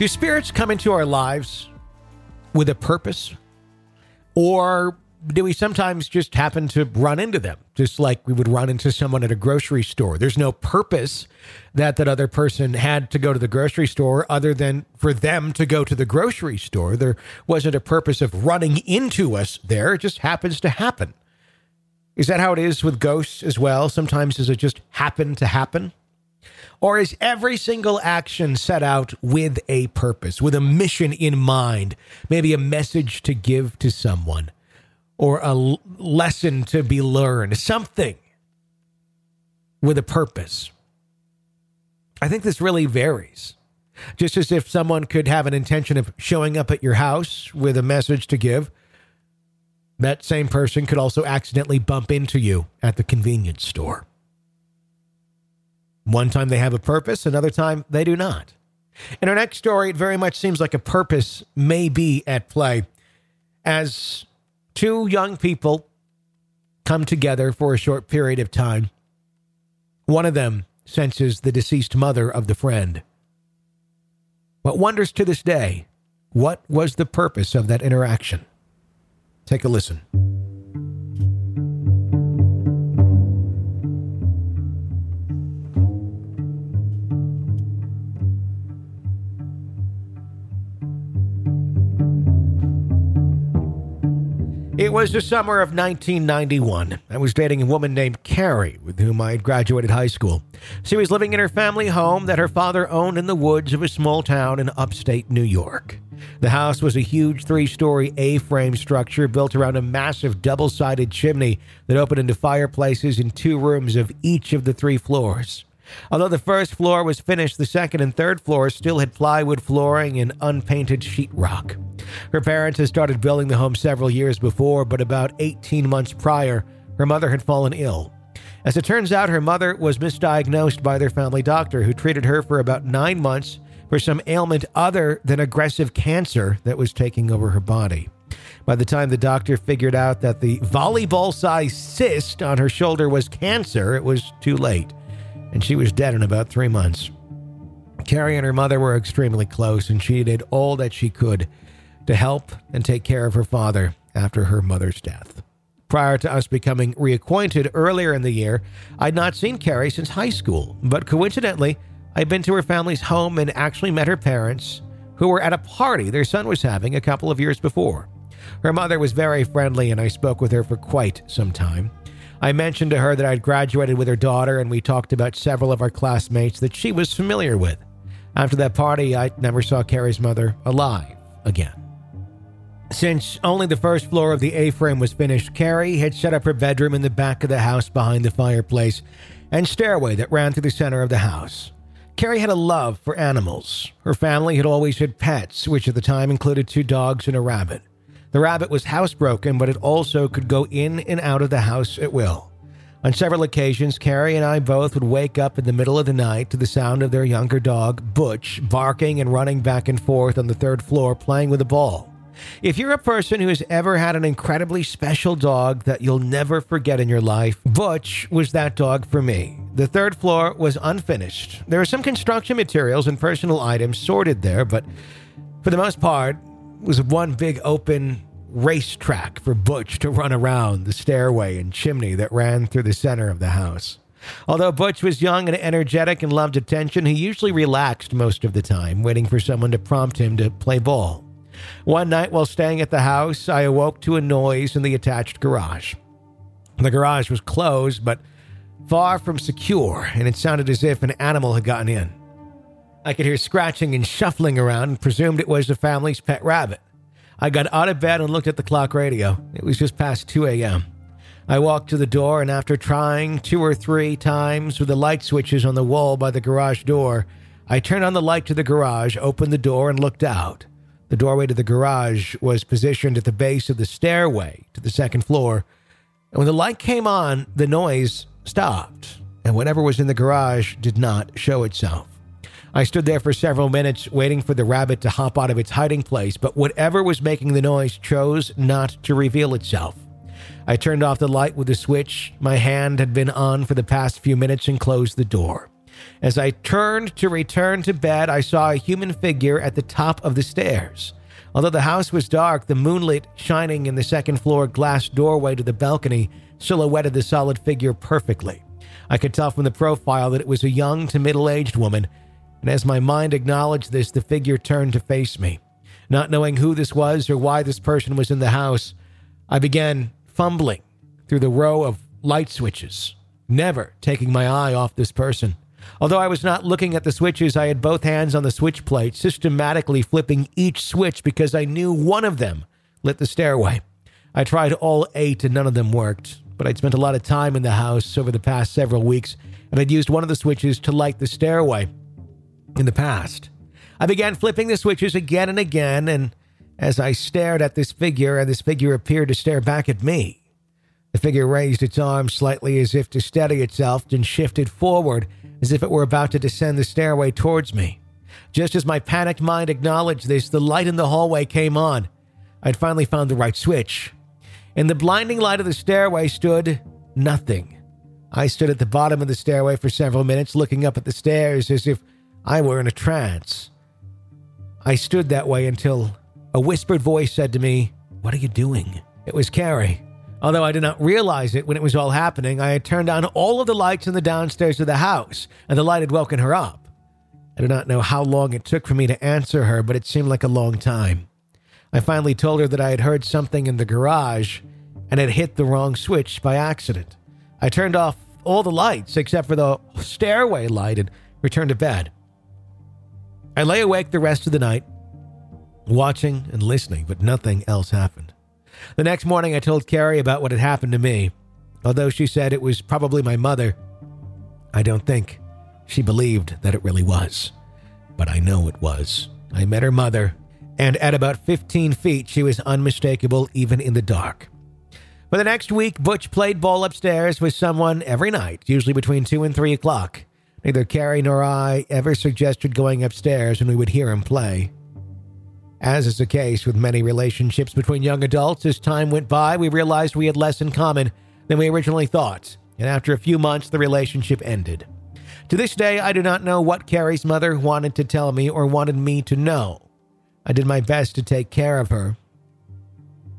Do spirits come into our lives with a purpose? Or do we sometimes just happen to run into them, just like we would run into someone at a grocery store? There's no purpose that that other person had to go to the grocery store other than for them to go to the grocery store. There wasn't a purpose of running into us there. It just happens to happen. Is that how it is with ghosts as well? Sometimes does it just happen to happen? Or is every single action set out with a purpose, with a mission in mind? Maybe a message to give to someone or a lesson to be learned, something with a purpose. I think this really varies. Just as if someone could have an intention of showing up at your house with a message to give, that same person could also accidentally bump into you at the convenience store. One time they have a purpose, another time they do not. In our next story, it very much seems like a purpose may be at play as two young people come together for a short period of time. One of them senses the deceased mother of the friend, but wonders to this day what was the purpose of that interaction. Take a listen. It was the summer of 1991. I was dating a woman named Carrie, with whom I had graduated high school. She was living in her family home that her father owned in the woods of a small town in upstate New York. The house was a huge three story A frame structure built around a massive double sided chimney that opened into fireplaces in two rooms of each of the three floors. Although the first floor was finished, the second and third floors still had plywood flooring and unpainted sheetrock. Her parents had started building the home several years before, but about 18 months prior, her mother had fallen ill. As it turns out, her mother was misdiagnosed by their family doctor, who treated her for about nine months for some ailment other than aggressive cancer that was taking over her body. By the time the doctor figured out that the volleyball sized cyst on her shoulder was cancer, it was too late, and she was dead in about three months. Carrie and her mother were extremely close, and she did all that she could to help and take care of her father after her mother's death. Prior to us becoming reacquainted earlier in the year, I'd not seen Carrie since high school, but coincidentally, I'd been to her family's home and actually met her parents, who were at a party their son was having a couple of years before. Her mother was very friendly, and I spoke with her for quite some time. I mentioned to her that I'd graduated with her daughter, and we talked about several of our classmates that she was familiar with. After that party, I never saw Carrie's mother alive again. Since only the first floor of the A frame was finished, Carrie had set up her bedroom in the back of the house behind the fireplace and stairway that ran through the center of the house. Carrie had a love for animals. Her family had always had pets, which at the time included two dogs and a rabbit. The rabbit was housebroken, but it also could go in and out of the house at will. On several occasions, Carrie and I both would wake up in the middle of the night to the sound of their younger dog, Butch, barking and running back and forth on the third floor playing with a ball. If you're a person who has ever had an incredibly special dog that you'll never forget in your life, Butch was that dog for me. The third floor was unfinished. There are some construction materials and personal items sorted there, but for the most part, was one big open racetrack for Butch to run around the stairway and chimney that ran through the center of the house. Although Butch was young and energetic and loved attention, he usually relaxed most of the time, waiting for someone to prompt him to play ball. One night while staying at the house, I awoke to a noise in the attached garage. The garage was closed, but far from secure, and it sounded as if an animal had gotten in. I could hear scratching and shuffling around and presumed it was the family's pet rabbit. I got out of bed and looked at the clock radio. It was just past 2 a.m. I walked to the door, and after trying two or three times with the light switches on the wall by the garage door, I turned on the light to the garage, opened the door, and looked out. The doorway to the garage was positioned at the base of the stairway to the second floor. And when the light came on, the noise stopped, and whatever was in the garage did not show itself. I stood there for several minutes waiting for the rabbit to hop out of its hiding place, but whatever was making the noise chose not to reveal itself. I turned off the light with the switch my hand had been on for the past few minutes and closed the door. As I turned to return to bed, I saw a human figure at the top of the stairs. Although the house was dark, the moonlight shining in the second floor glass doorway to the balcony silhouetted the solid figure perfectly. I could tell from the profile that it was a young to middle aged woman and as my mind acknowledged this, the figure turned to face me. Not knowing who this was or why this person was in the house, I began fumbling through the row of light switches, never taking my eye off this person. Although I was not looking at the switches, I had both hands on the switch plate, systematically flipping each switch because I knew one of them lit the stairway. I tried all eight and none of them worked, but I'd spent a lot of time in the house over the past several weeks and I'd used one of the switches to light the stairway in the past. I began flipping the switches again and again, and as I stared at this figure, and this figure appeared to stare back at me, the figure raised its arms slightly as if to steady itself, then shifted forward as if it were about to descend the stairway towards me. Just as my panicked mind acknowledged this, the light in the hallway came on. I'd finally found the right switch. In the blinding light of the stairway stood nothing. I stood at the bottom of the stairway for several minutes, looking up at the stairs as if I were in a trance. I stood that way until a whispered voice said to me, What are you doing? It was Carrie. Although I did not realize it when it was all happening, I had turned on all of the lights in the downstairs of the house, and the light had woken her up. I do not know how long it took for me to answer her, but it seemed like a long time. I finally told her that I had heard something in the garage and had hit the wrong switch by accident. I turned off all the lights except for the stairway light and returned to bed. I lay awake the rest of the night, watching and listening, but nothing else happened. The next morning, I told Carrie about what had happened to me. Although she said it was probably my mother, I don't think she believed that it really was. But I know it was. I met her mother, and at about 15 feet, she was unmistakable even in the dark. For the next week, Butch played ball upstairs with someone every night, usually between 2 and 3 o'clock. Neither Carrie nor I ever suggested going upstairs when we would hear him play. As is the case with many relationships between young adults, as time went by, we realized we had less in common than we originally thought, and after a few months, the relationship ended. To this day, I do not know what Carrie's mother wanted to tell me or wanted me to know. I did my best to take care of her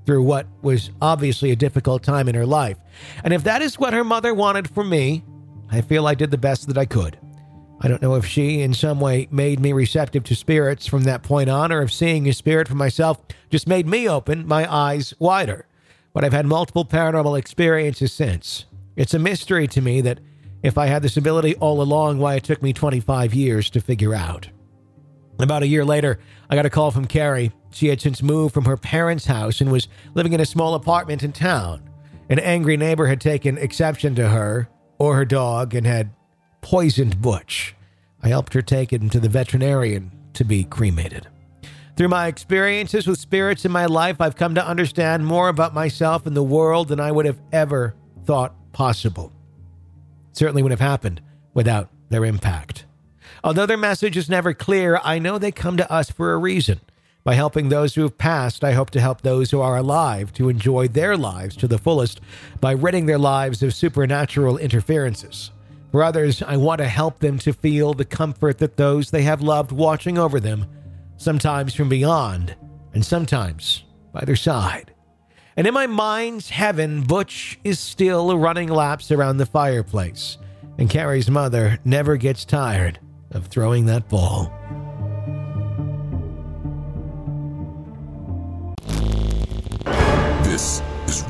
through what was obviously a difficult time in her life. And if that is what her mother wanted for me, I feel I did the best that I could. I don't know if she, in some way, made me receptive to spirits from that point on, or if seeing a spirit for myself just made me open my eyes wider. But I've had multiple paranormal experiences since. It's a mystery to me that if I had this ability all along, why it took me 25 years to figure out. About a year later, I got a call from Carrie. She had since moved from her parents' house and was living in a small apartment in town. An angry neighbor had taken exception to her or her dog and had poisoned Butch. I helped her take him to the veterinarian to be cremated. Through my experiences with spirits in my life, I've come to understand more about myself and the world than I would have ever thought possible. certainly wouldn't have happened without their impact. Although their message is never clear, I know they come to us for a reason. By helping those who have passed, I hope to help those who are alive to enjoy their lives to the fullest by ridding their lives of supernatural interferences. For others, I want to help them to feel the comfort that those they have loved watching over them, sometimes from beyond, and sometimes by their side. And in my mind's heaven, Butch is still running laps around the fireplace, and Carrie's mother never gets tired of throwing that ball.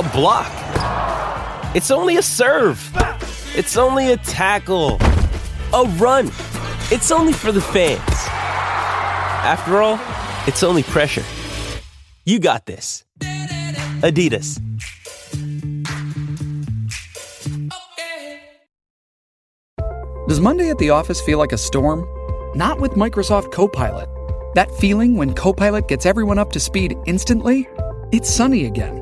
block. It's only a serve. It's only a tackle, a run. It's only for the fans. After all, it's only pressure. You got this. Adidas. Does Monday at the office feel like a storm? Not with Microsoft Copilot. That feeling when Copilot gets everyone up to speed instantly? It's sunny again.